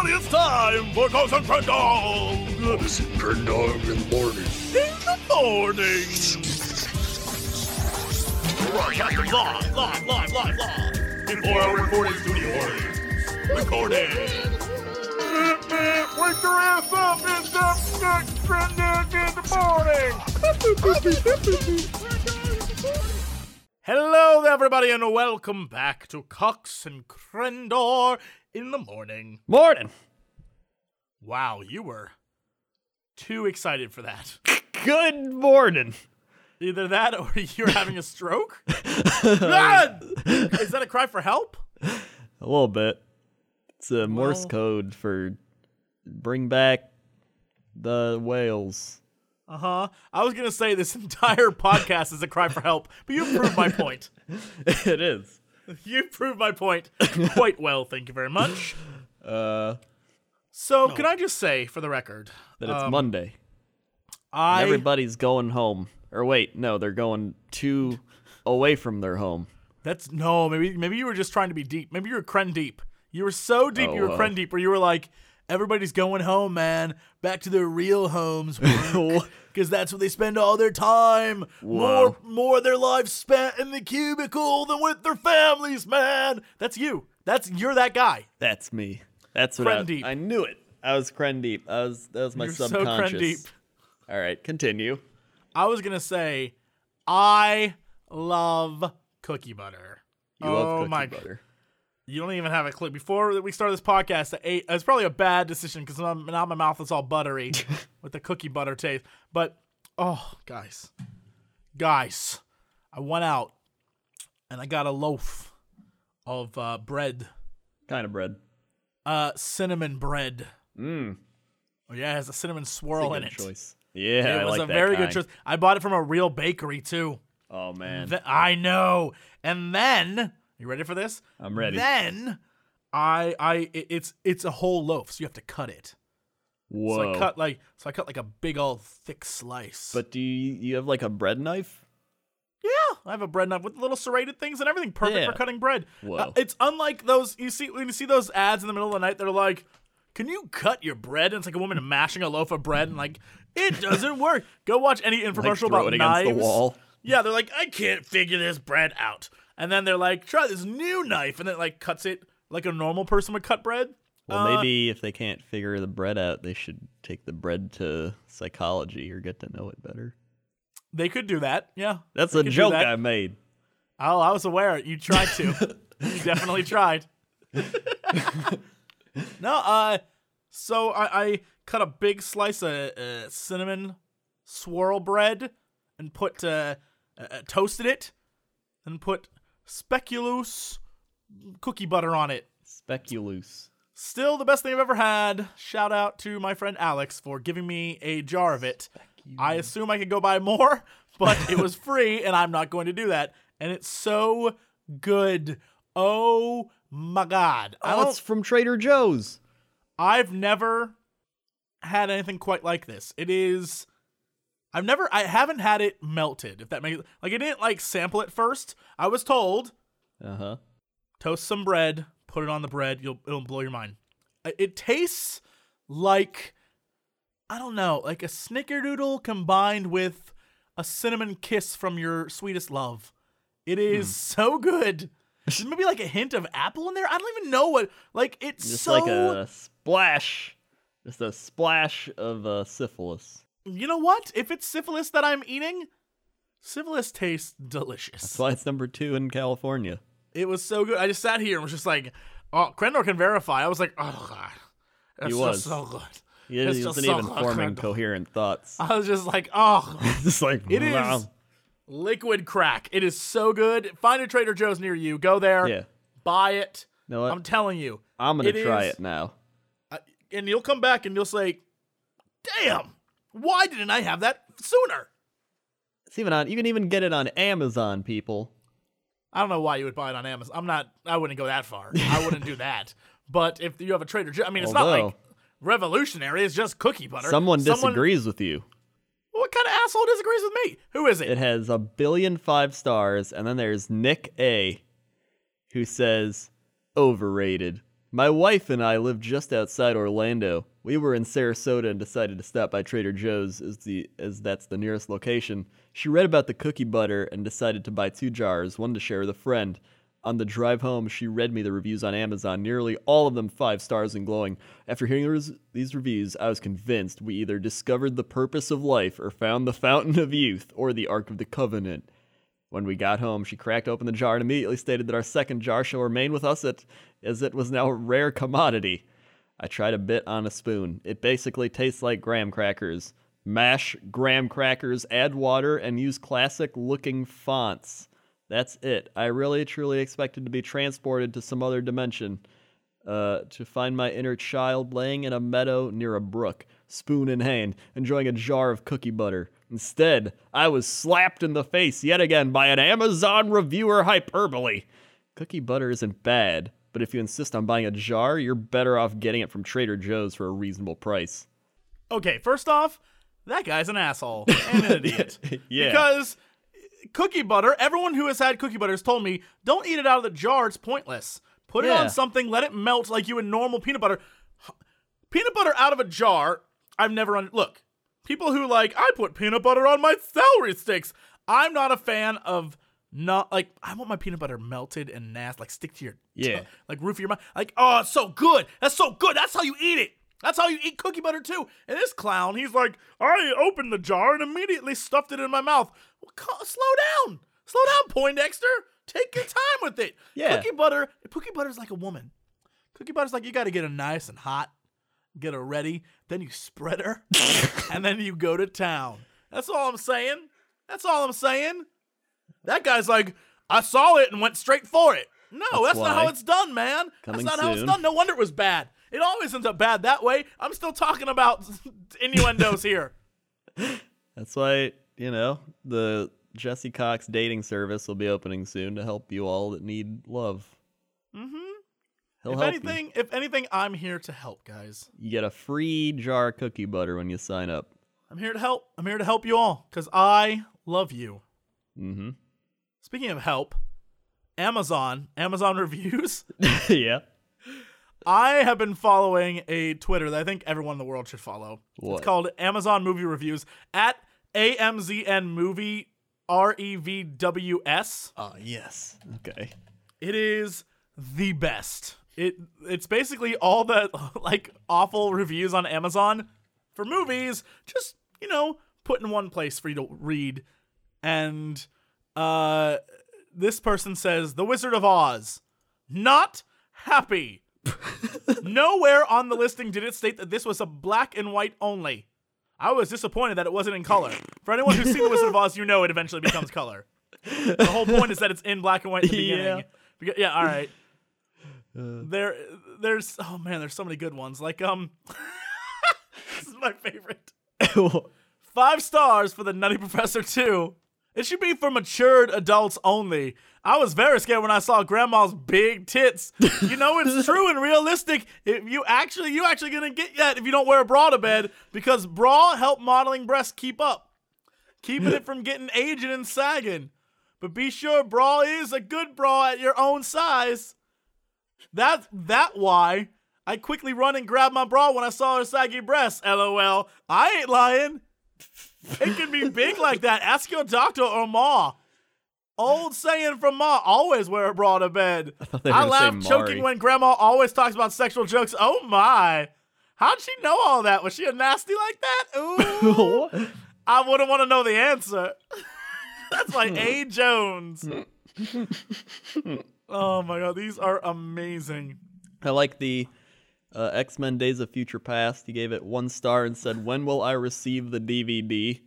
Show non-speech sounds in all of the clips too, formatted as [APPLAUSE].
everybody, it's time for Cox and Crendog Cox and Crendog in the morning. in the morning. Live, live, live, live, live. Before our recording studio audience. Recording. Wake your ass up, it's up next Crendog in the morning. Hello everybody, and welcome back to Cox and Crendor in the morning. Morning. Wow, you were too excited for that. [LAUGHS] Good morning. Either that or [LAUGHS] you're having a stroke? God! [LAUGHS] Is that a cry for help? A little bit. It's a Morse Well- code for bring back the whales. Uh huh. I was going to say this entire podcast is a cry for help, but you proved my point. it is. [LAUGHS] You proved my point [LAUGHS] quite well, thank you very much. Uh, So, can I just say, for the record, that it's Um, Monday. I. Everybody's going home. Or wait, no, they're going to away from their home. That's no, maybe maybe you were just trying to be deep. Maybe you were cren deep. You were so deep, Oh, you were wow. cren deep, where you were like, everybody's going home, man, back to their real homes, because [LAUGHS] that's where they spend all their time. More, Whoa. more of their lives spent in the cubicle than with their families, man. That's you. That's you're that guy. That's me. That's what I. I knew it. I was cren deep. I was that was my You're so subconscious. All right, continue. I was gonna say, I love cookie butter. You oh love cookie my butter. You don't even have a clue. Before we started this podcast, I ate. It's probably a bad decision because now, now my mouth is all buttery [LAUGHS] with the cookie butter taste. But oh, guys, guys, I went out and I got a loaf of uh, bread, Kind of bread. uh, cinnamon bread. Mmm. Oh yeah, it has a cinnamon swirl in good it. choice. Yeah, It I was like a very kind. good choice. I bought it from a real bakery too. Oh man, Th- I know. And then, you ready for this? I'm ready. Then, I, I, it's, it's a whole loaf, so you have to cut it. Whoa. So I cut like, so I cut like a big old thick slice. But do you you have like a bread knife? yeah, I have a bread knife with little serrated things and everything, perfect Yeah. for cutting bread. Whoa. Uh, it's unlike those you see when you see those ads in the middle of the night. They're like, "Can you cut your bread?" And it's like a woman [LAUGHS] mashing a loaf of bread, and like, it doesn't [LAUGHS] work. Go watch any Like infomercial throw about knives. the wall. Yeah, they're like, I can't figure this bread out. And then they're like, try this new knife, and it like cuts it like a normal person would cut bread. Well, Uh, maybe if they can't figure the bread out, they should take the bread to psychology or get to know it better. They could do that. Yeah, That's they a joke. I made. Oh, I was aware. You tried to. [LAUGHS] you definitely tried. [LAUGHS] no, uh, so I, I cut a big slice of uh, cinnamon swirl bread and put uh, uh, toasted it and put speculoos cookie butter on it. Speculoos. Still the best thing I've ever had. Shout out to my friend Alex for giving me a jar of it. I assume I could go buy more, [LAUGHS] but it was [LAUGHS] free and I'm not going to do that. And it's so good. Oh my god. Oh, it's from Trader Joe's. I've never had anything quite like this. It is I've never I haven't had it melted, if that makes like I didn't like sample it first. I was told Uh huh. toast some bread, put it on the bread, you'll it'll blow your mind. It tastes like I don't know, like a snickerdoodle combined with a cinnamon kiss from your sweetest love. It is so good. [LAUGHS] There's maybe like a hint of apple in there. I don't even know what. Like it's Just so. like a splash, just a splash of uh, syphilis. You know what? If it's syphilis that I'm eating, syphilis tastes delicious. That's why it's number two in California. It was so good. I just sat here and was just like, oh, Crendor can verify. I was like, oh god, that's He just was. so good. He It's he wasn't so even good, forming coherent thoughts. I was just like, oh, [LAUGHS] just like it is liquid crack. It is so good. Find a Trader Joe's near you. Go there. Yeah. Buy it. know what? I'm telling you. I'm gonna try is- it now. And you'll come back and you'll say, damn, why didn't I have that sooner? It's even on. You can even get it on Amazon, people. I don't know why you would buy it on Amazon. I'm not. I wouldn't go that far. I wouldn't do [LAUGHS] that. But if you have a Trader Joe, I mean, it's not like revolutionary. It's just cookie butter. Someone disagrees with you. What kind of asshole disagrees with me? Who is it? It has a billion five stars, and then there's Nick A, who says overrated. My wife and I live just outside Orlando. We were in Sarasota and decided to stop by Trader Joe's as the as that's the nearest location. She read about the cookie butter and decided to buy two jars, one to share with a friend. On the drive home, she read me the reviews on Amazon, nearly all of them five stars and glowing. After hearing these reviews, I was convinced we either discovered the purpose of life or found the fountain of youth or the Ark of the Covenant. When we got home, she cracked open the jar and immediately stated that our second jar shall remain with us as it was now a rare commodity. I tried a bit on a spoon. It basically tastes like graham crackers. Mash graham crackers, add water, and use classic looking fonts. That's it. I really truly expected to be transported to some other dimension. Uh, to find my inner child laying in a meadow near a brook, spoon in hand, enjoying a jar of cookie butter. Instead, I was slapped in the face yet again by an Amazon reviewer hyperbole. Cookie butter isn't bad, but if you insist on buying a jar, you're better off getting it from Trader Joe's for a reasonable price. Okay, first off, that guy's an asshole and an [LAUGHS] idiot. Yeah. Because cookie butter, everyone who has had cookie butter has told me, don't eat it out of the jar, it's pointless. Put it on something, let it melt like you would normal peanut butter. Peanut butter out of a jar, I've never un- look. People who like, I put peanut butter on my celery sticks. I'm not a fan of not like I want my peanut butter melted and nasty, like stick to your Yeah. tongue, like roof of your mouth. Like, oh, it's so good. That's so good. That's how you eat it. That's how you eat cookie butter too. And this clown, he's like, I opened the jar and immediately stuffed it in my mouth. Well, slow down. Slow down, Poindexter. Take your time with it. [LAUGHS] Yeah. Cookie butter, cookie butter's like a woman. Cookie butter's like you got to get her nice and hot, get her ready, then you spread her, [LAUGHS] and then you go to town. That's all I'm saying. That's all I'm saying. That guy's like, I saw it and went straight for it. No, that's, That's not how it's done, man. Coming that's not how it's done. No wonder it was bad. It always ends up bad that way. I'm still talking about [LAUGHS] innuendos here. [LAUGHS] That's why, you know, the Jesse Cox dating service will be opening soon to help you all that need love. Mm-hmm. He'll If anything, if anything, I'm here to help, guys. you. You get a free jar of cookie butter when you sign up. I'm here to help. I'm here to help you all because I love you. Mm-hmm. Speaking of help, Amazon, Amazon [LAUGHS] reviews. [LAUGHS] yeah. I have been following a Twitter that I think everyone in the world should follow. What? It's called Amazon Movie Reviews at AMZN Movie R E V W S. Oh, yes. Okay. It is the best. It it's basically all the [LAUGHS] like awful reviews on Amazon for movies, just you know, put in one place for you to read. And uh this person says The Wizard of Oz. Not happy. [LAUGHS] Nowhere on the listing did it state that this was a black and white only. I was disappointed that it wasn't in color. For anyone who's seen The Wizard of Oz, you know it eventually becomes color. The whole point is that it's in black and white at the beginning. Yeah. Beca- yeah, all right. there, there's oh man, there's so many good ones. Like um, [LAUGHS] this is my favorite. [LAUGHS] Five stars for the Nutty Professor 2. It should be for matured adults only. I was very scared when I saw grandma's big tits. You know it's [LAUGHS] true and realistic. If you actually you actually gonna get that if you don't wear a bra to bed because bra help modeling breasts keep up. Keeping it [LAUGHS] from getting aged and sagging. But be sure bra is a good bra at your own size. That's that why I quickly run and grab my bra when I saw her saggy breasts. LOL. I ain't lying. It can be big like that. Ask your doctor or ma. Old saying from ma, always wear a bra to bed. were I laugh choking when grandma always talks about sexual jokes. Oh my. How'd she know all that? Was she a nasty like that? [LAUGHS] Ooh. I wouldn't want to know the answer. That's like A. Jones. [LAUGHS] oh my god, these are amazing. I like the uh, X Men Days of Future Past. He gave it one star and said, When will I receive the DVD?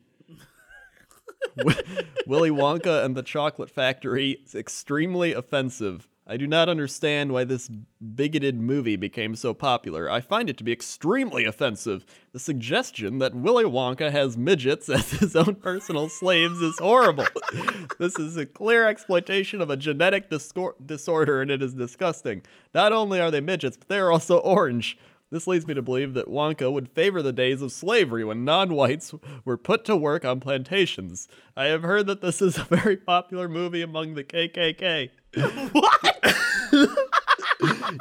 [LAUGHS] Wi- Willy Wonka and the Chocolate Factory is extremely offensive. I do not understand why this bigoted movie became so popular. I find it to be extremely offensive. The suggestion that Willy Wonka has midgets as [LAUGHS] his own personal slaves is horrible. [LAUGHS] this is a clear exploitation of a genetic disorder and it is disgusting. Not only are they midgets, but they are also orange. This leads me to believe that Wonka would favor the days of slavery when non whites were put to work on plantations. I have heard that this is a very popular movie among the KKK. [LAUGHS] What?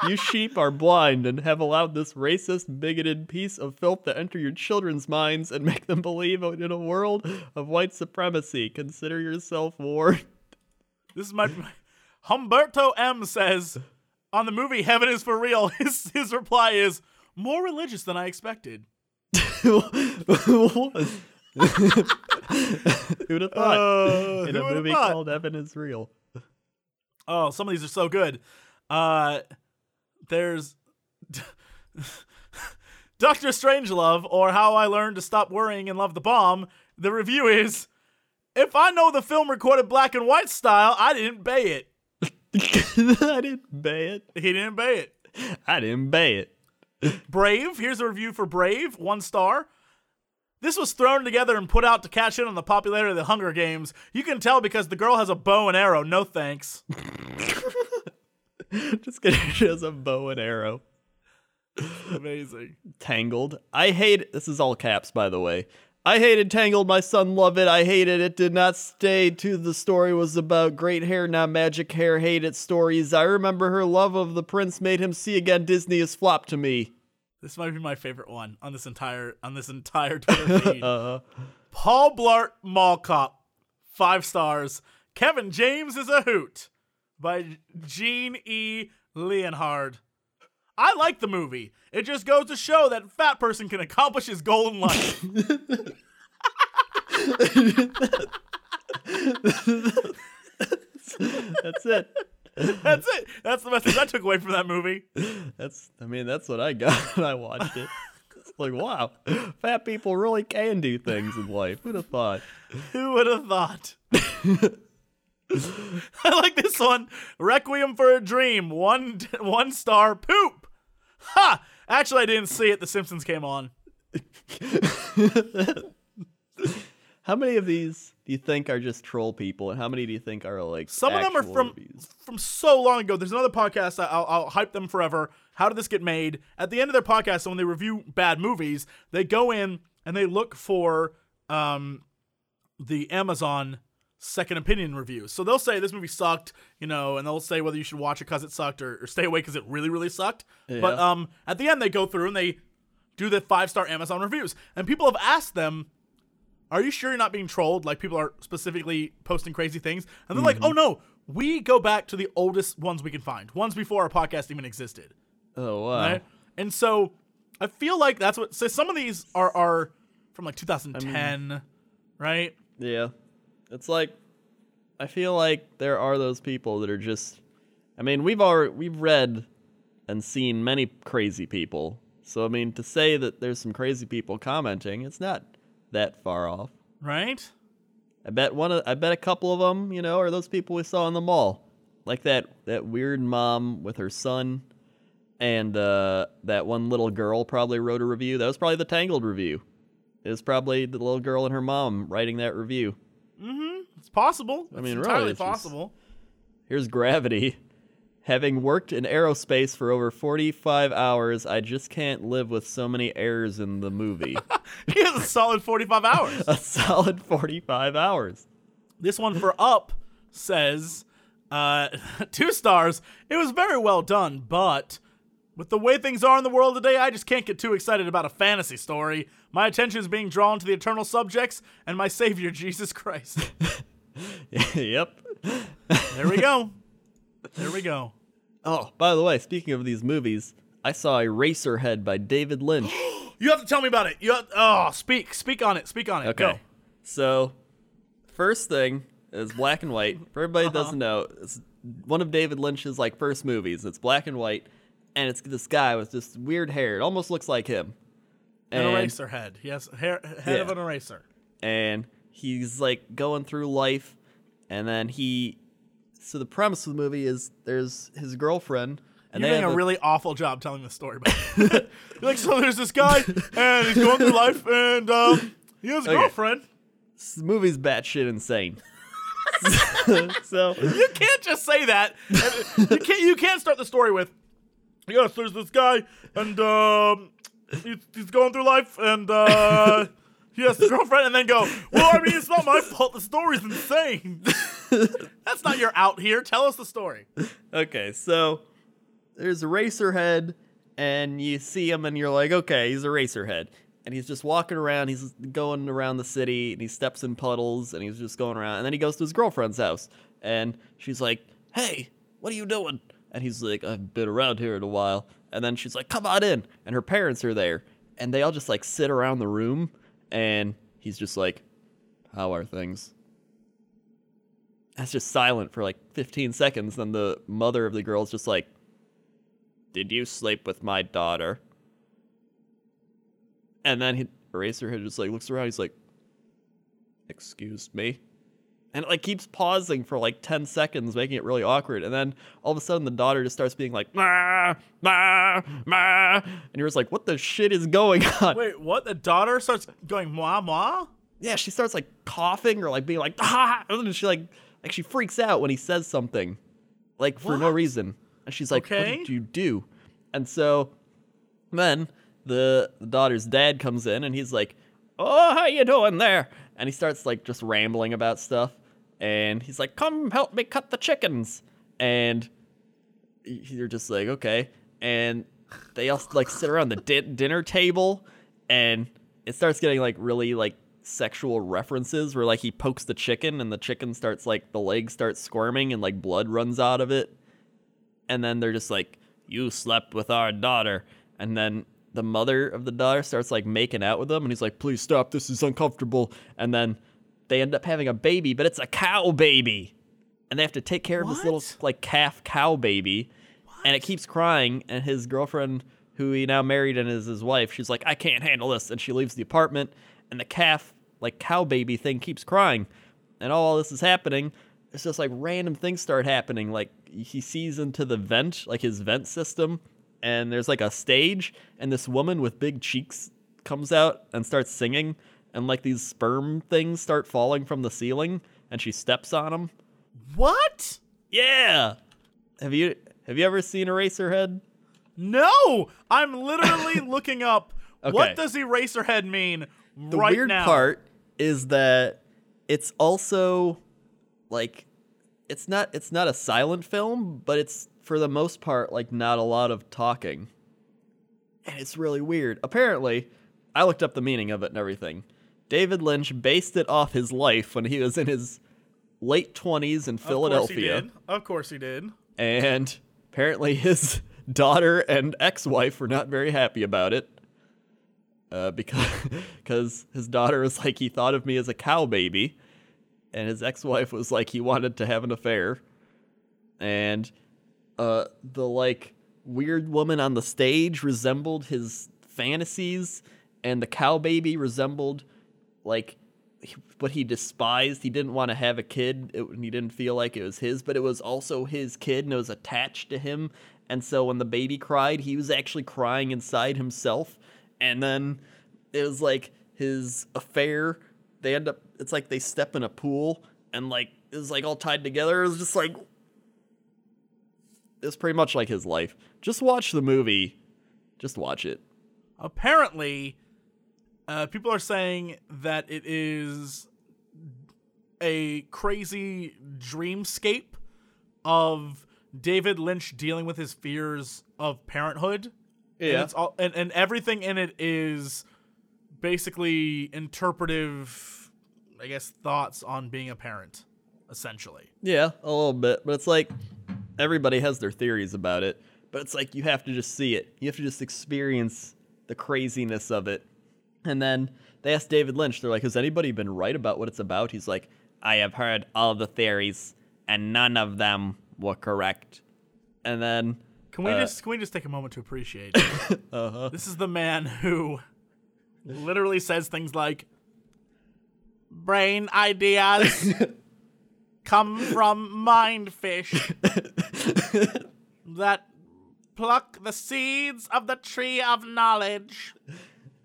[LAUGHS] you sheep are blind and have allowed this racist, bigoted piece of filth to enter your children's minds and make them believe in a world of white supremacy. Consider yourself warned. This is my Humberto M says on the movie Heaven is for Real. [LAUGHS] His his reply is more religious than I expected. [LAUGHS] [LAUGHS] Who'd have thought? Uh, In a movie thought? called Evan is Real. Oh, some of these are so good. Uh, there's [LAUGHS] Doctor Strangelove or How I Learned to Stop Worrying and Love the Bomb. The review is if I know the film recorded black and white style, I didn't bay it. I didn't bay it. He didn't bay it. I didn't bay it. Brave, here's a review for Brave, one star. This was thrown together and put out to cash in on the popularity of the Hunger Games. You can tell because the girl has a bow and arrow. No thanks. [LAUGHS] Just kidding. She has a bow and arrow. Amazing. Tangled. I hate this is all caps by the way. I hated Tangled, my son loved it. I hated it. Did not stay to the story was about great hair, not magic hair. Hate it stories. I remember her love of the prince made him see again Disney is flop to me. This might be my favorite one on this entire on this entire Twitter [LAUGHS] feed. Uh Paul Blart Mall Cop, five stars. Kevin James is a hoot by Gene E. Leonhard. I like the movie. It just goes to show that fat person can accomplish his goal in life. [LAUGHS] that's it. That's it. That's the message I took away from that movie. That's I mean, that's what I got [LAUGHS] when I watched it. It's like, wow, fat people really can do things in life. Who'd have thought? [LAUGHS] Who would have thought? I like this one. Requiem for a Dream. One one star. Poop. Ha! Actually, I didn't see it. The Simpsons came on. [LAUGHS] How many of these do you think are just troll people, and how many do you think are like Some of them are from from so long ago. There's another podcast. I'll, I'll hype them forever. How did this get made? At the end of their podcast, when they review bad movies, they go in and they look for um, the Amazon second opinion reviews. So they'll say this movie sucked, you know, and they'll say whether you should watch it because it sucked or, or stay away because it really, really sucked. But um, at the end, they go through and they do the five star Amazon reviews, and people have asked them are you sure you're not being trolled? Like people are specifically posting crazy things, and they're like, "Oh no, we go back to the oldest ones we can find, ones before our podcast even existed." Oh wow! Right? And so, I feel like that's what. So some of these are are from like 2010, right? Yeah, it's like I feel like there are those people that are just. I mean, we've already we've read and seen many crazy people. So I mean, to say that there's some crazy people commenting, it's not that far off. Right? I bet one of I bet a couple of them, you know, are those people we saw in the mall, like that that weird mom with her son, and uh, that one little girl probably wrote a review. That was probably the Tangled review. It was probably the little girl and her mom writing that review. It's possible. It's mean, really, entirely it's just- possible. Here's Gravity. [LAUGHS] Having worked in aerospace for over 45 hours, I just can't live with so many errors in the movie. [LAUGHS] He has a solid 45 hours. [LAUGHS] a solid 45 hours. This one for Up says uh, two stars. It was very well done, but with the way things are in the world today, I just can't get too excited about a fantasy story. My attention is being drawn to the eternal subjects and my savior, [LAUGHS] Jesus Christ. [LAUGHS] yep. There we go. There we go. Oh, by the way, speaking of these movies, I saw Eraserhead by David Lynch. [GASPS] You have to tell me about it. You have, oh, speak, speak on it, speak on it. Okay. Go. So, first thing is black and white. For everybody that uh-huh. doesn't know, it's one of David Lynch's like first movies. It's black and white, and it's this guy with this weird hair. It almost looks like him. An And- eraser head. Yes, hair, head of an eraser. and he's like going through life and then he so the premise of the movie is there's his girlfriend and You're doing have a really awful job telling the story. But [LAUGHS] like, so there's this guy, and he's going through life, and um, he has a Okay. girlfriend. this movie's batshit insane [LAUGHS] [LAUGHS] so You can't just say that. you can't. You can't start the story with, yes, there's this guy, and um, he's, he's going through life, and uh, he has a girlfriend, and then go, well, I mean, it's not my fault. The story's insane. [LAUGHS] That's not your out here. Tell us the story. okay so there's Eraserhead, and you see him, and you're like, okay, he's Eraserhead. And he's just walking around, he's going around the city, and he steps in puddles, and he's just going around. And then he goes to his girlfriend's house, and she's like, hey, what are you doing? And he's like, I've been around here in a while. And then she's like, come on in. And her parents are there, and they all just like sit around the room, and he's just like, how are things? That's just silent for like 15 seconds. Then the mother of the girl's just like, Did you sleep with my daughter? And then he, Eraserhead just like looks around. He's like, Excuse me? And it like keeps pausing for like 10 seconds, making it really awkward. And then all of a sudden the daughter just starts being like, Ma, Ma, Ma. And you're just like, What the shit is going [LAUGHS] on? Wait, what? The daughter starts going moi moi? yeah, she starts like coughing or like being like ah, and she like like she freaks out when he says something, like for no reason, and she's like, Okay. "What did you do?" And so then the, the daughter's dad comes in and he's like, "Oh, how you doing there?" And he starts like just rambling about stuff, and he's like, "Come help me cut the chickens," and you're just like, "Okay," and they all like sit around the di- dinner table, and it starts getting like really like sexual references where like he pokes the chicken and the chicken starts like the leg starts squirming and like blood runs out of it. And then they're just like you slept with our daughter. And then the mother of the daughter starts like making out with him and he's like please stop. This is uncomfortable. And then they end up having a baby but it's a cow baby. And they have to take care of this little like calf cow baby. And it keeps crying and his girlfriend who he now married and is his wife she's like i can't handle this. And she leaves the apartment and the calf like cow baby thing keeps crying. And all this is happening it's just like random things start happening. Like he sees into the vent like his vent system and there's like a stage and this woman with big cheeks comes out and starts singing and like these sperm things start falling from the ceiling and she steps on them What? yeah have you have you ever seen eraserhead No! I'm literally [LAUGHS] looking up Okay. what does Eraserhead mean the right weird now. part is that it's also like it's not it's not a silent film but it's for the most part like not a lot of talking and it's really weird apparently i looked up the meaning of it and everything david lynch based it off his life when he was in his late 20s in Of course he philadelphia did. Of course he did. and apparently his [LAUGHS] daughter and ex-wife were not very happy about it uh, because [LAUGHS] because his daughter was like he thought of me as a cow baby and his ex-wife was like he wanted to have an affair and uh, the like weird woman on the stage resembled his fantasies and the cow baby resembled like what he despised. He didn't want to have a kid. It, he didn't feel like it was his, but it was also his kid and it was attached to him. And so when the baby cried, he was actually crying inside himself. And then it was like his affair. They end up, it's like they step in a pool and like it was like all tied together. It was just like, it's pretty much like his life. Just watch the movie. Just watch it. Apparently, uh, people are saying that it is a crazy dreamscape of David Lynch dealing with his fears of parenthood. And, Yeah. it's all, and, and everything in it is basically interpretive, I guess, thoughts on being a parent, essentially. Yeah, a little bit, but it's like everybody has their theories about it, but it's like you have to just see it. You have to just experience the craziness of it. And then they asked David Lynch, they're like, "Has anybody been right about what it's about?" He's like, "I have heard all the theories and none of them were correct." And then Can we Uh, just can we just take a moment to appreciate? [LAUGHS] uh-huh. This is the man who literally says things like brain ideas [LAUGHS] come from mind fish [LAUGHS] that pluck the seeds of the tree of knowledge.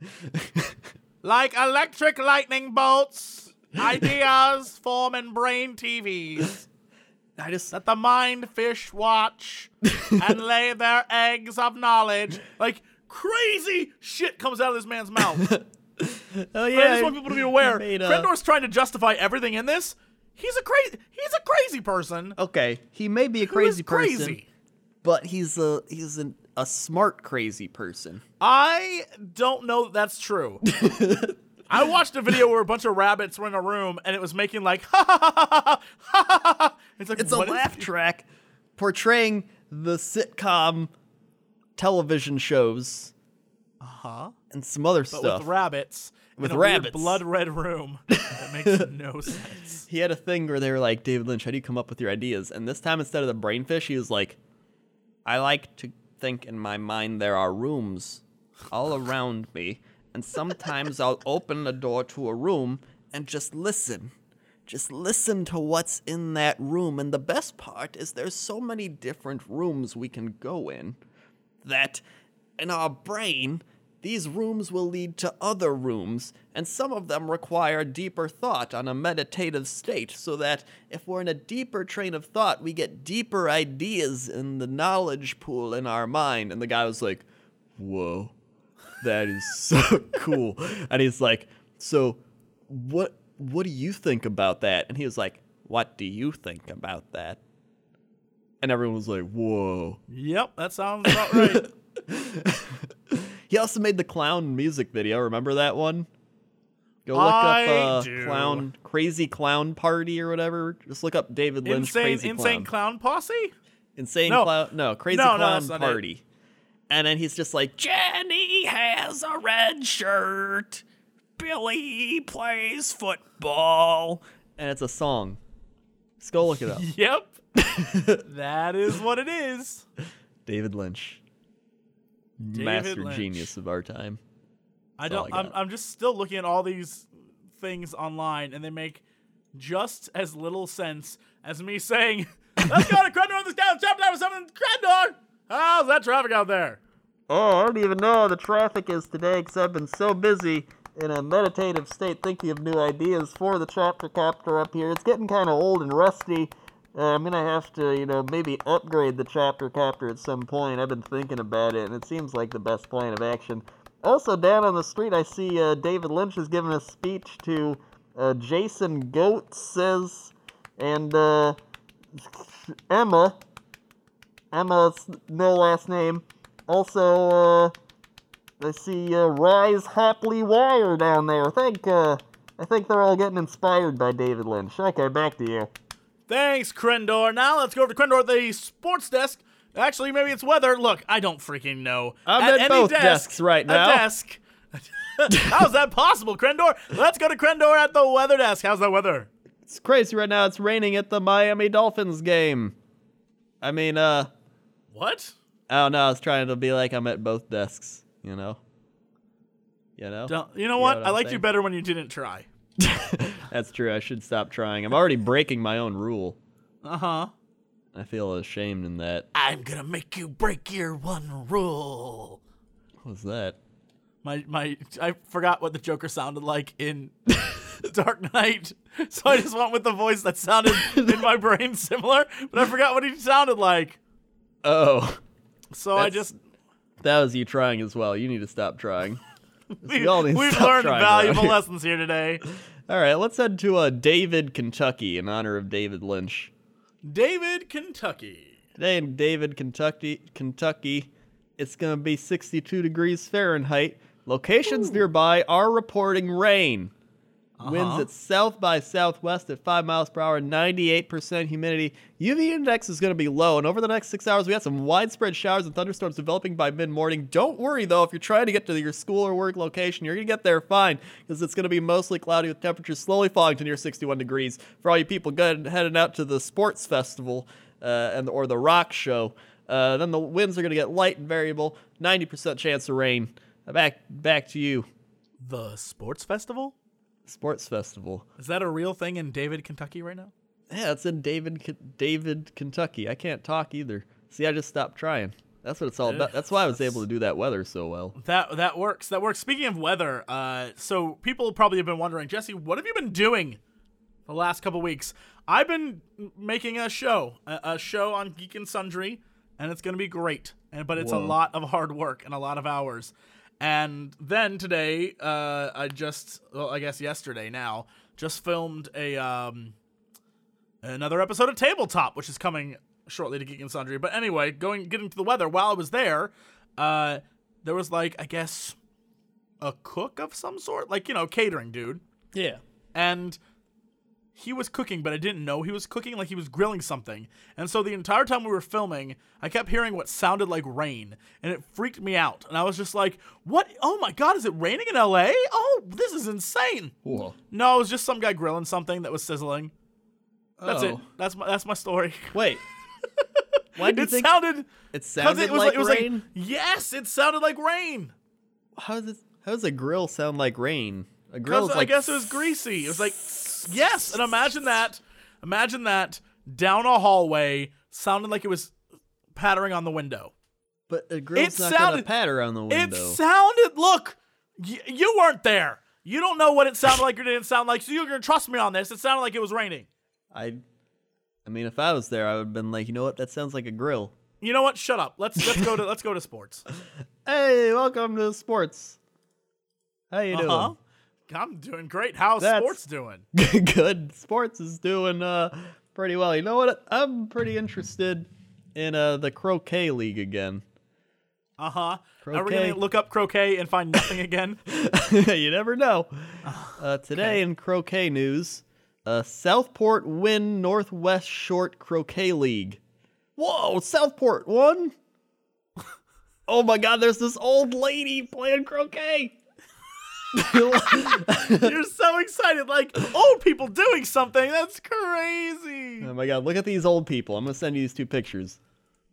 [LAUGHS] like electric lightning bolts, ideas form in brain TVs [LAUGHS] I just that the mind fish watch [LAUGHS] and lay their eggs of knowledge. Like crazy shit comes out of this man's mouth. oh yeah, I just want people to be aware. made Crendor's trying to justify everything in this. He's a crazy. He's a crazy person. Okay, he may be a is crazy person, but he's a he's an, a smart crazy person. I don't know that that's true. [LAUGHS] I watched a video where a bunch of rabbits were in a room and it was making like [LAUGHS] ha ha ha ha ha ha ha. ha. It's like It's a laugh track portraying the sitcom television shows Uh Huh? and some other But stuff. with rabbits. With in a weird rabbits. blood red room. That makes [LAUGHS] no sense. he had a thing where they were like, David Lynch, how do you come up with your ideas? And this time, instead of the brainfish, he was like, I like to think in my mind there are rooms all around me, and sometimes I'll open the door to a room and just listen. Just listen to what's in that room. And the best part is there's so many different rooms we can go in that in our brain, these rooms will lead to other rooms, and some of them require deeper thought on a meditative state, so that if we're in a deeper train of thought, we get deeper ideas in the knowledge pool in our mind. And the guy was like, Whoa, that is so [LAUGHS] cool. And he's like, So, what, what do you think about that? And he was like, What do you think about that? And everyone was like, Whoa. Yep, that sounds about right. [LAUGHS] He also made the clown music video. Remember that one? Go look I up uh, do. clown crazy clown party or whatever. Just look up David Lynch insane crazy insane clown. clown posse? insane No. clown. No, crazy No, no, clown that's not it. party. And then he's just like, Jenny has a red shirt. Billy plays football. And it's a song. Just go look it up. [LAUGHS] Yep. [LAUGHS] that is what it is. David Lynch. David Master Lynch. genius of our time. I That's all don't. I I'm. I'm just still looking at all these things online, and they make just as little sense as me saying, [LAUGHS] "Let's go to Crendor on this down chapter number seven, Crendor." How's that traffic out there? Oh, I don't even know how the traffic is today because I've been so busy in a meditative state thinking of new ideas for the chapter captor up here. It's getting kind of old and rusty. Uh, I'm gonna have to, you know, maybe upgrade the chapter captor at some point. I've been thinking about it, and it seems like the best plan of action. Also, down on the street, I see uh, David Lynch is giving a speech to uh, Jason Goat says, and uh, Emma. Emma's no last name. Also, uh, I see uh, Rise Happily Wire down there. I think, I think they're all getting inspired by David Lynch. Okay, back to you. Thanks, Crendor. Now let's go over to Crendor, the sports desk. Actually, maybe it's weather. Look, I don't freaking know. I'm at at both desk, desks right a now. desk. [LAUGHS] How's that possible, Crendor? Let's go to Crendor at the weather desk. How's the weather? It's crazy right now. It's raining at the Miami Dolphins game. I mean, uh, What? I don't know. I was trying to be like I'm at both desks. You know. You know. Don't, you know what? what I liked you better when you didn't try. [LAUGHS] That's true. I should stop trying. I'm already breaking my own rule. Uh huh. I feel ashamed in that. I'm gonna make you break your one rule. What was that? My my, I forgot what the Joker sounded like in [LAUGHS] Dark Knight, so I just went with the voice that sounded in my brain similar, but I forgot what he sounded like. Oh, So I just that was you trying as well. You need to stop trying. We, all need to we've learned valuable here. lessons here today. [LAUGHS] All right, let's head to uh, David, Kentucky, in honor of David Lynch. David, Kentucky. Today in David, Kentucky, Kentucky, it's gonna be 62 degrees Fahrenheit. Locations nearby are reporting rain. Winds Uh-huh. at south by southwest at 5 miles per hour, 98% humidity. UV index is going to be low, and over the next six hours, we got some widespread showers and thunderstorms developing by mid morning. Don't worry, though, if you're trying to get to your school or work location, you're going to get there fine, because it's going to be mostly cloudy with temperatures slowly falling to near 61 degrees. For all you people good, heading out to the sports festival uh, and or the rock show, uh, then the winds are going to get light and variable, 90% chance of rain. Back, back to you. The sports festival? Sports festival. Is that a real thing in David, Kentucky right now? Yeah, it's in David, K- David, Kentucky. I can't talk either. See, I just stopped trying. That's what it's all about. That's why I was able to do that weather so well. That that works. That works. Speaking of weather, uh, so people probably have been wondering, Jesse, what have you been doing the last couple weeks? I've been making a show, a, a show on Geek and Sundry, and it's gonna be great. And but it's a lot of hard work and a lot of hours. And then today, uh, I just, well, I guess yesterday now, just filmed a um, another episode of Tabletop, which is coming shortly to Geek and Sundry. But anyway, going getting to the weather. While I was there, uh, there was like I guess a cook of some sort, like you know, catering dude, Yeah. and he was cooking, but I didn't know he was cooking. Like he was grilling something, and so the entire time we were filming, I kept hearing what sounded like rain, and it freaked me out. And I was just like, "What? Oh my god, is it raining in L.A.? Oh, this is insane." Whoa. No, it was just some guy grilling something that was sizzling. That's it. Oh. That's my that's my story. Wait. [LAUGHS] Why do you It think sounded it sounded it was like like, it was rain? like yes, it sounded like rain. how does how does a grill sound like rain? A grill is I like guess it was greasy. It was like yes, and imagine that. Imagine that down a hallway sounding like it was pattering on the window. But a grill's It not gonna sounded- patter on the window. It sounded. Look, y- you weren't there. You don't know what it sounded like or didn't sound like, so you're gonna trust me on this. It sounded like it was raining. I I mean if I was there I would have been like, you know what, that sounds like a grill. You know what? Shut up. Let's let's go to [LAUGHS] let's go to sports. Hey, welcome to sports. How you uh-huh. doing? I'm doing great. How's That's- sports doing? [LAUGHS] Good. Sports is doing uh pretty well. You know what? I'm pretty interested in uh the croquet league again. Uh huh. Are we gonna look up croquet and find nothing again? [LAUGHS] you never know. [LAUGHS] Uh, today in croquet news, uh, Southport win Northwest Short Croquet League. Whoa, Southport won! oh my God, there's this old lady playing croquet. [LAUGHS] You're so excited, like old people doing something. That's crazy. oh my God, look at these old people. I'm gonna send you these two pictures.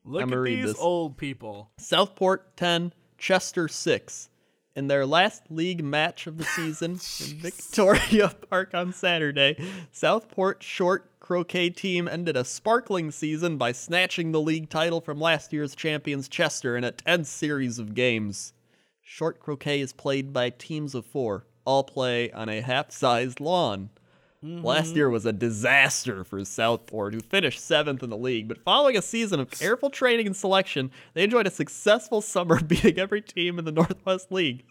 Look I'ma at these this. old people. Southport 10, Chester 6. In their last league match of the [LAUGHS] season in Victoria [LAUGHS] Park on Saturday, Southport short croquet team ended a sparkling season by snatching the league title from last year's champions Chester in a tense series of games. Short croquet is played by teams of four, all play on a half-sized lawn. Last mm-hmm. year was a disaster for Southport, who finished seventh in the league. But following a season of careful training and selection, they enjoyed a successful [LAUGHS] summer, beating every team in the Northwest League.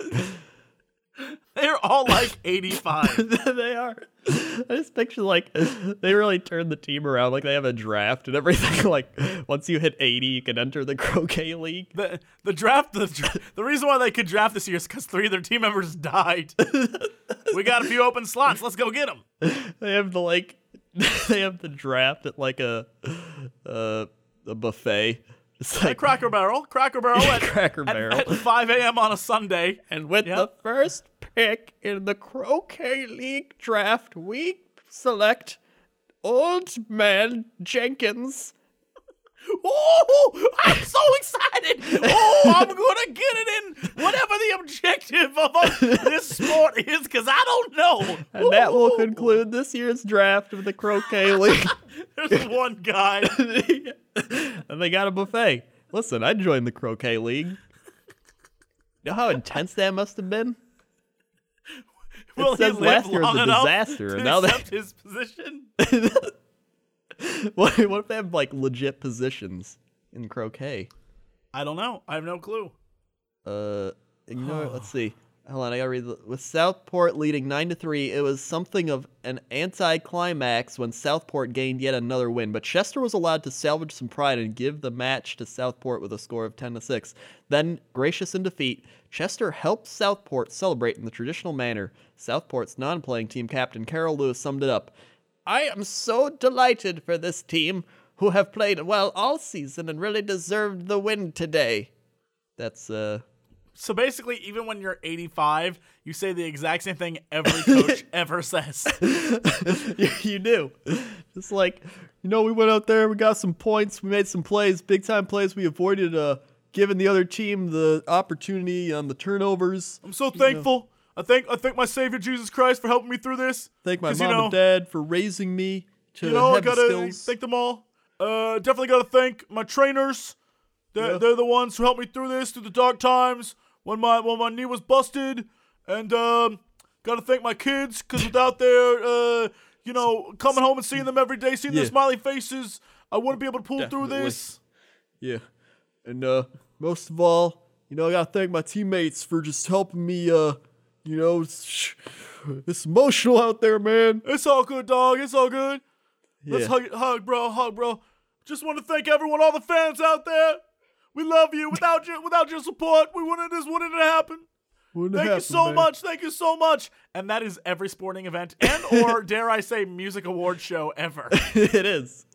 [LAUGHS] They're all like 85. [LAUGHS] they are. I just picture like they really turned the team around. Like they have a draft and everything. [LAUGHS] Like once you hit 80, you can enter the croquet league. the the draft the dra- the reason why they could draft this year is because three of their team members died. we got a few open slots. Let's go get them. They have the like, they have the draft at like a, uh, a buffet. It's like Cracker Barrel, Cracker Barrel at, Cracker at- Barrel. at 5 a.m. on a Sunday. And with Yep. the first pick in the Croquet League draft, we select Old Man Jenkins. [LAUGHS] Oh, I'm so excited! Oh, I'm [LAUGHS] gonna get it in whatever the objective of this sport is, because I don't know. And that will conclude this year's draft of the Croquet [LAUGHS] League. There's one guy. and they got a buffet. Listen, I'd join the Croquet League. You know how intense that must have been? [LAUGHS] Will says live last year was a disaster, to and now they- accept his position? [LAUGHS] What, what if they have like legit positions in croquet? I don't know. I have no clue. Uh, ignore. let's see. Hold on, I gotta read. With Southport leading nine to three, it was something of an anticlimax when Southport gained yet another win. But Chester was allowed to salvage some pride and give the match to Southport with a score of ten to six. Then, gracious in defeat, Chester helped Southport celebrate in the traditional manner. Southport's non-playing team captain Carol Lewis summed it up. I am so delighted for this team, who have played well all season and really deserved the win today. That's uh. So basically, even when you're 85, you say the exact same thing every coach [LAUGHS] ever says. [LAUGHS] you, you do. It's like, you know, we went out there, we got some points, we made some plays, big time plays. We avoided uh, giving the other team the opportunity on the turnovers. I'm so thankful. I thank I thank my Savior Jesus Christ for helping me through this. Thank my mom you know, and dad for raising me to You know, I have the gotta skills. thank them all. Uh, definitely gotta thank my trainers. They're, Yeah. they're the ones who helped me through this, through the dark times when my when my knee was busted. And um, gotta thank my kids because without their uh, you know, coming home and seeing them every day, seeing their Yeah. smiley faces, I wouldn't be able to pull through this. Yeah. And uh most of all, you know, I gotta thank my teammates for just helping me uh you know it's, [SIGHS] it's emotional out there, man. It's all good, dog. It's all good. Let's Yeah. hug, hug, bro, hug, bro. Just want to thank everyone, all the fans out there. We love you. Without you, without your support, we wouldn't. This wouldn't have happened. Thank you so much. Thank you so much. And that is every sporting event and or [LAUGHS] dare I say music award show ever. [LAUGHS] it is.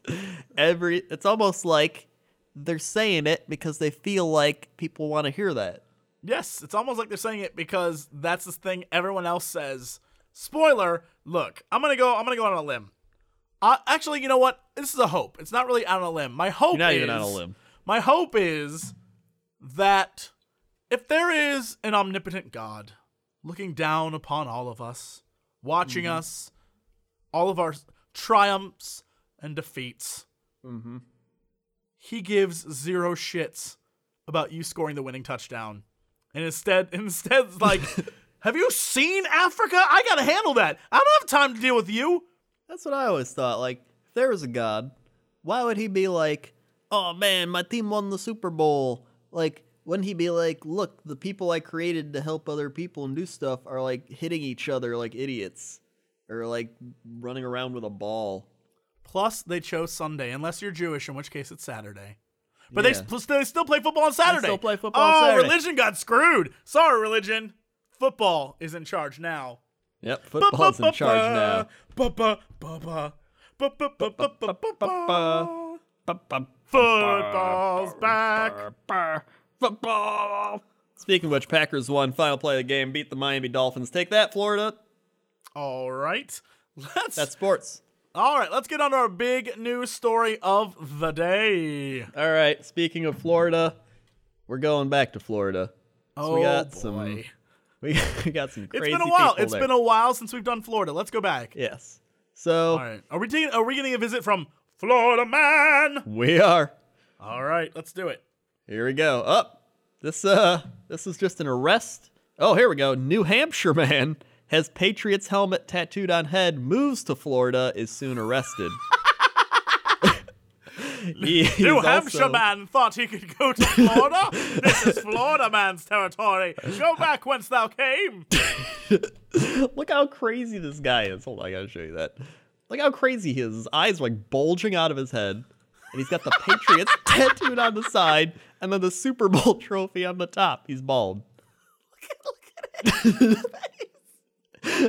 Every it's almost like they're saying it because they feel like people want to hear that. yes, it's almost like they're saying it because that's the thing everyone else says. Spoiler, look, I'm going to go I'm going to go on a limb. Uh, actually, you know what? This is a hope. It's not really out on a limb. My hope You're not is even on a limb. My hope is that if there is an omnipotent God looking down upon all of us, watching Mm-hmm. us, all of our triumphs and defeats, Mm-hmm. he gives zero shits about you scoring the winning touchdown. And instead, [LAUGHS] instead, like, [LAUGHS] have you seen Africa? I gotta handle that. I don't have time to deal with you. That's what I always thought. Like, if there was a god, why would he be like, "Oh man, my team won the Super Bowl"? Like, wouldn't he be like, "Look, the people I created to help other people and do stuff are like hitting each other like idiots, or like running around with a ball." Plus, they chose Sunday, unless you're Jewish, in which case it's Saturday. But Yeah. they, they still play football on Saturday. still play football on oh, Saturday. religion got screwed. Sorry, religion. Football is in charge now. Yep, football's in charge now. Football's Football's back. Football. Speaking of which, Packers won. Final play of the game. Beat the Miami Dolphins. Take that, Florida. All right. Let's That's sports. All right, let's get on to our big news story of the day. All right. Speaking of Florida, we're going back to Florida. Oh we got oh, boy. some- [LAUGHS] We we got some It's crazy been a while. people It's there. been a while since we've done Florida. Let's go back. yes. So All right. Are we taking are we getting a visit from Florida man? we are. All right, let's do it. Here we go. Up. this uh this is just an arrest. Oh, here we go. New Hampshire man has Patriots helmet tattooed on head, moves to Florida, is soon arrested. [LAUGHS] He- New also- Hampshire man thought he could go to Florida. [LAUGHS] this is Florida man's territory. Go back whence thou came. [LAUGHS] Look how crazy this guy is. Hold on, I gotta show you that. Look how crazy he is. His eyes are like bulging out of his head. And he's got the Patriots [LAUGHS] tattooed on the side and then the Super Bowl [LAUGHS] trophy on the top. He's bald. Look at, look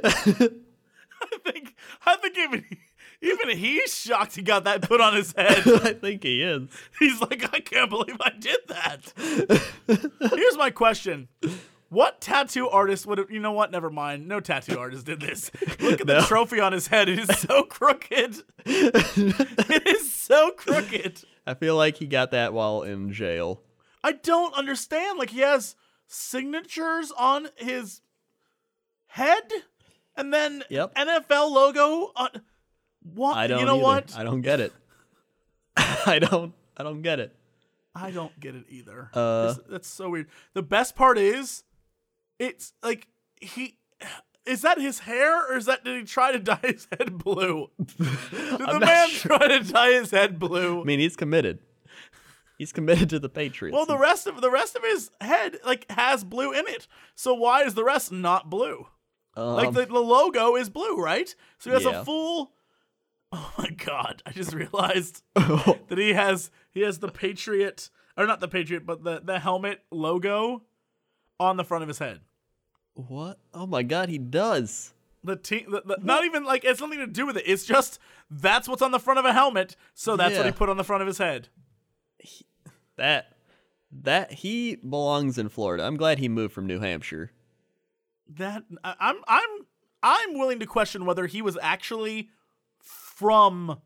at it. [LAUGHS] I think I think even even he's shocked he got that put on his head. I think he is. He's like, I can't believe I did that. Here's my question. What tattoo artist would have, you know what? Never mind. No tattoo artist did this. [LAUGHS] Look at the trophy on his head. It is so [LAUGHS] crooked. [LAUGHS] it is so crooked. I feel like he got that while in jail. I don't understand. Like, he has signatures on his head and then Yep. NFL logo on. What? I don't you know either. what? I don't get it. I don't I don't get it. I don't get it either. Uh, This- that's so weird. The best part is, it's like he. Is that his hair, or is that did he try to [LAUGHS] dye his head blue? Did the man sure. try to dye his head blue? I mean, he's committed. He's committed to the Patriots. well, the rest of the rest of his head like has blue in it. So why is the rest not blue? like Um, the, the logo is blue, right? So he has yeah. a full. [LAUGHS] Oh my god! I just realized [LAUGHS] that he has he has the Patriot or not the Patriot, but the the helmet logo on the front of his head. What? Oh my god, he does. The team, the, the, not even like it's nothing to do with it. It's just that's what's on the front of a helmet, so that's what he put on the front of his head. That that he belongs in Florida. I'm glad he moved from New Hampshire. That I, I'm I'm I'm willing to question whether he was actually from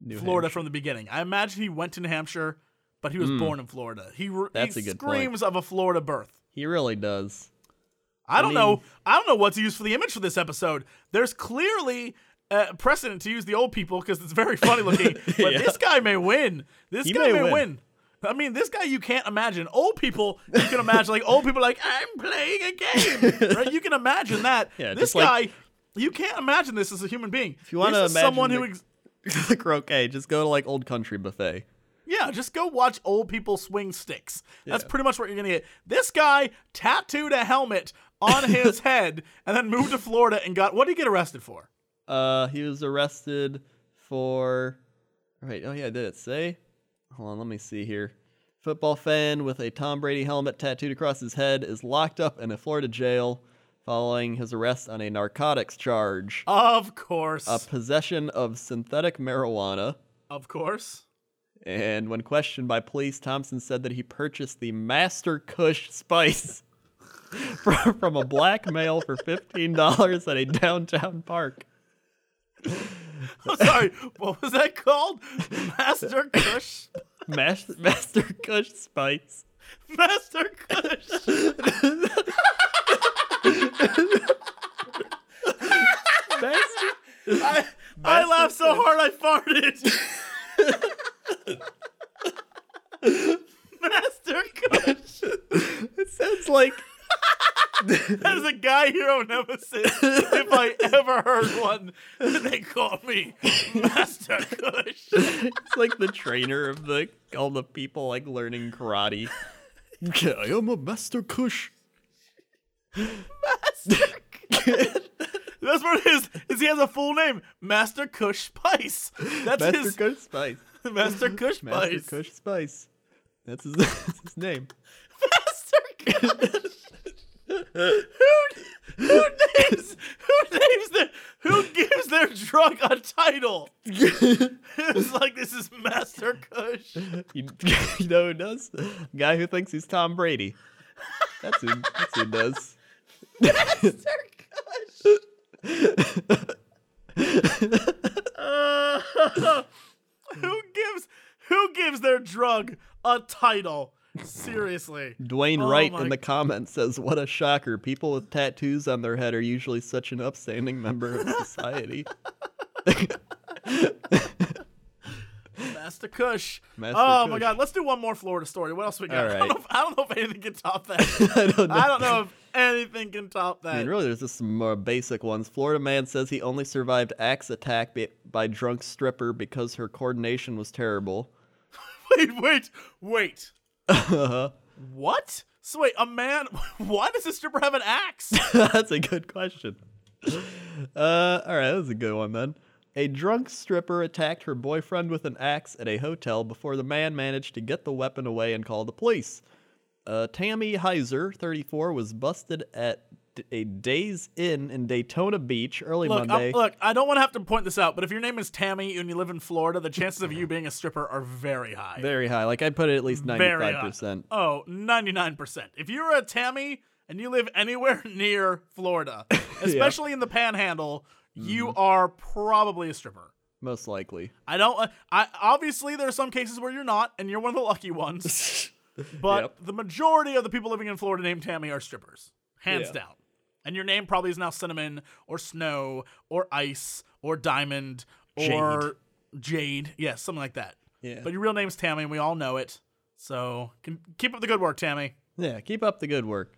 New Florida Hampshire. from the beginning. I imagine he went to New Hampshire, but he was hmm. born in Florida. He. That's he a good point. screams of a Florida birth. He really does. I don't mean- know. I don't know what to use for the image for this episode. There's clearly uh, precedent to use the old people because it's very funny looking. [LAUGHS] But Yeah. this guy may win. This He guy may may win. win. I mean, this guy you can't imagine. Old people you can imagine like old people like I'm playing a game. [LAUGHS] right? You can imagine that. Yeah, this just like- guy, you can't imagine this as a human being. If you wanna this is someone who. imagine Ex- [LAUGHS] the croquet. Just go to like old country buffet. Yeah, just go watch old people swing sticks. That's Yeah. pretty much what you're gonna get. This guy tattooed a helmet on his head and then moved to Florida and got what did he get arrested for? Uh, he was arrested for Right. Oh yeah, did it say? Hold on, let me see here. Football fan with a Tom Brady helmet tattooed across his head is locked up in a Florida jail following his arrest on a narcotics charge. Of course. A possession of synthetic marijuana. of course. And when questioned by police, Thompson said that he purchased the Master Kush spice [LAUGHS] from, [LAUGHS] from a black male for $15 at a downtown park. I'm sorry. what was that called? Master [LAUGHS] Kush. Mas- Master Kush spice. Master Kush. [LAUGHS] Master- I, I laughed so hard I farted. Master Kush. it sounds like [LAUGHS] That is a guy hero nemesis. if I ever heard one, they call me Master Kush. it's like the trainer of the all the people like learning karate. Yeah, I am a Master Kush. Master Kush. That's what it is. Is he has a full name, Master Kush Spice. That's Master his Kush spice. Master Kush Master Spice. Kush spice. That's his, that's [LAUGHS] his name. Master Kush. Who, who names who names the who gives their drug a title? it's [LAUGHS] like this is Master Kush. You, [LAUGHS] you know who does? guy who thinks he's Tom Brady. That's who. That's who does. Master Kush. Uh, [LAUGHS] who gives who gives their drug a title? Seriously. Dwayne Oh Wright in the comments says, "What a shocker! People with tattoos on their head are usually such an upstanding member of society." [LAUGHS] Master Kush. Master oh my god, let's do one more Florida story. What else we got? [LAUGHS] I, don't know if, I don't know if anything can top that. [LAUGHS] I don't know. I don't know if anything can top that. I mean, really, there's just some more basic ones. Florida man says he only survived axe attack by, by drunk stripper because her coordination was terrible. Wait, wait, wait. [LAUGHS] What? So wait, a man? [LAUGHS] Why does a stripper have an axe? [LAUGHS] That's a good question. Uh, all right, that was a good one then. A drunk stripper attacked her boyfriend with an axe at a hotel before the man managed to get the weapon away and call the police. Uh, Tammy Heiser, 34, was busted at a Days Inn in Daytona Beach early Look, Monday. um, look. I don't want to have to point this out, but if your name is Tammy and you live in Florida, the chances of you being a stripper are very high. Very high. Like I'd put it at least 95%. Oh, 99%. If you're a Tammy and you live anywhere [LAUGHS] near Florida, [LAUGHS] especially in the panhandle, you Mm-hmm. are probably a stripper. Most likely. I don't uh, I obviously there are some cases where you're not and you're one of the lucky ones. [LAUGHS] But Yep. the majority of the people living in Florida named Tammy are strippers. Hands Yeah. down. And your name probably is now Cinnamon or Snow or Ice or Diamond or Jade. Yes, something like that. Yeah. But your real name's Tammy and we all know it. So can, keep up the good work, Tammy. Yeah, keep up the good work.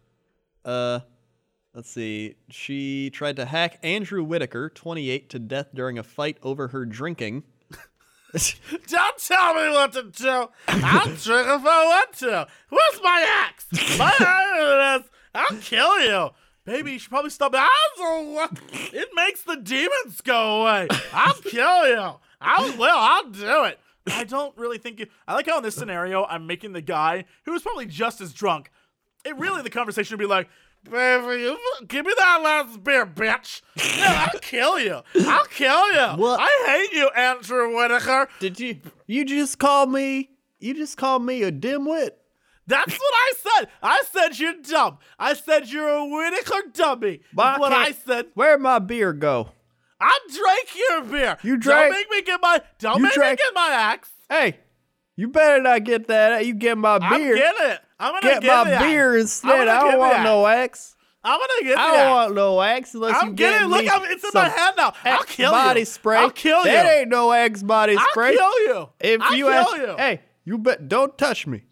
Uh, let's see. She tried to hack Andrew Whitaker, 28, to death during a fight over her drinking. [LAUGHS] Don't tell me what to do. I'll [COUGHS] drink if I want to. Where's my axe? My [LAUGHS] axe. I'll kill you. Baby, you should probably stop. It makes the demons go away. I'll kill you. I will. I'll do it. I don't really think you. I like how in this scenario I'm making the guy who was probably just as drunk. It really the conversation would be like, "Baby, give me that last beer, bitch. Yeah, I'll kill you. I'll kill you. What? I hate you, Andrew Whitaker. Did you? You just called me. You just called me a dimwit. That's what I said. I said you're dumb. I said you're a Whitaker dummy. That's what I said. Where'd my beer go? I drank your beer. You drank- Don't make me get my. Don't make drank- me get my axe. Hey, you better not get that. You get my I'm beer. getting it. I'm gonna Get get my beer I'm instead. I don't want axe. no axe. I'm gonna get I don't axe. want no axe unless I'm you getting. get Look, me I'm, it's in my hand now. I'll kill body you. spray. I'll kill you. That ain't no Axe body spray. I'll kill you. If I'll you kill ask, you. hey, you bet. Don't touch me.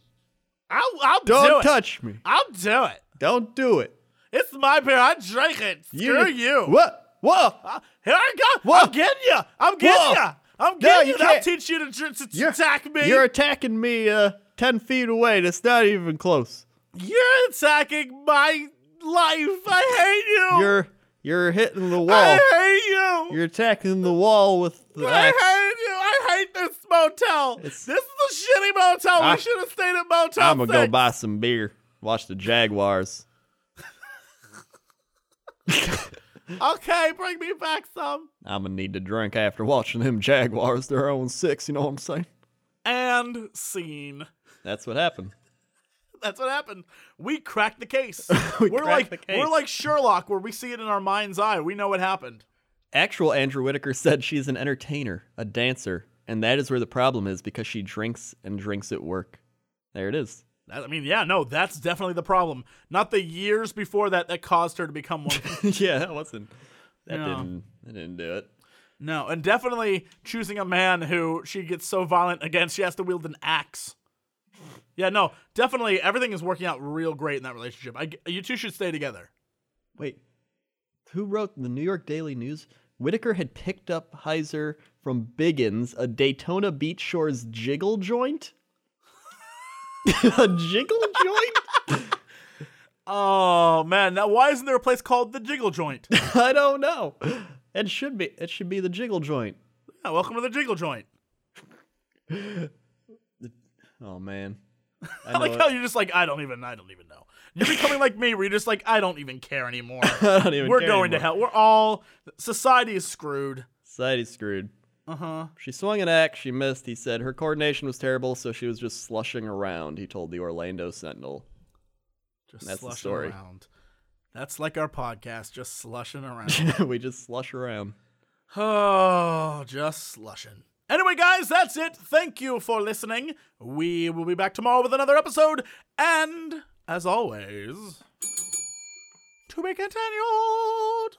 I'll, I'll Don't do it. touch me. I'll do it. Don't do it. It's my beer. I drank it. Screw you. What? What? Uh, here I go. Whoa. I'm getting you. I'm getting Whoa. you. I'm No, getting you you. I'll teach you to, to You're, attack me. You're attacking me uh, 10 feet away. That's not even close. You're attacking my life. I hate you. You're you're hitting the wall. I hate you. You're attacking the wall with the I axe. hate you. This motel. It's- this is a shitty motel. I- we should have stayed at Motel I'm gonna go buy some beer. Watch the Jaguars. [LAUGHS] Okay, bring me back some. I'm gonna need to drink after watching them Jaguars. They're on six. You know what I'm saying? And scene. That's what happened. That's what happened. We cracked the case. [LAUGHS] We we're cracked like the case. we're like Sherlock, where we see it in our mind's eye. We know what happened. Actual Andrew Whitaker said she's an entertainer, a dancer, and that is where the problem is because she drinks and drinks at work. There it is. I mean, yeah, no, that's definitely the problem. Not the years before that that caused her to become one. [LAUGHS] yeah, that wasn't. That No. didn't. That didn't do it. no, and definitely choosing a man who she gets so violent against, she has to wield an axe. Yeah, no, definitely everything is working out real great in that relationship. I, you two should stay together. Wait, who wrote the New York Daily News? Whitaker had picked up Heiser from Biggins, a Daytona Beach Shores jiggle joint. [LAUGHS] a jiggle joint? [LAUGHS] Oh man, now why isn't there a place called the Jiggle Joint? [LAUGHS] I don't know. It should be. It should be the jiggle joint. Yeah, welcome to the Jiggle Joint. Oh man. I, I like it. how you're just like, I don't even, I don't even know. You're becoming like me, where you're just like, I don't even care anymore. I don't even We're going to hell. We're all society is screwed. Society's screwed. Uh huh. She swung an axe, she missed. He said her coordination was terrible, so she was just slushing around, he told the Orlando Sentinel. Just That's the slushing story. around. That's like our podcast, just slushing around. [LAUGHS] we just slush around. oh, just slushing. Anyway, guys, that's it. Thank you for listening. We will be back tomorrow with another episode, and as always, to be continued.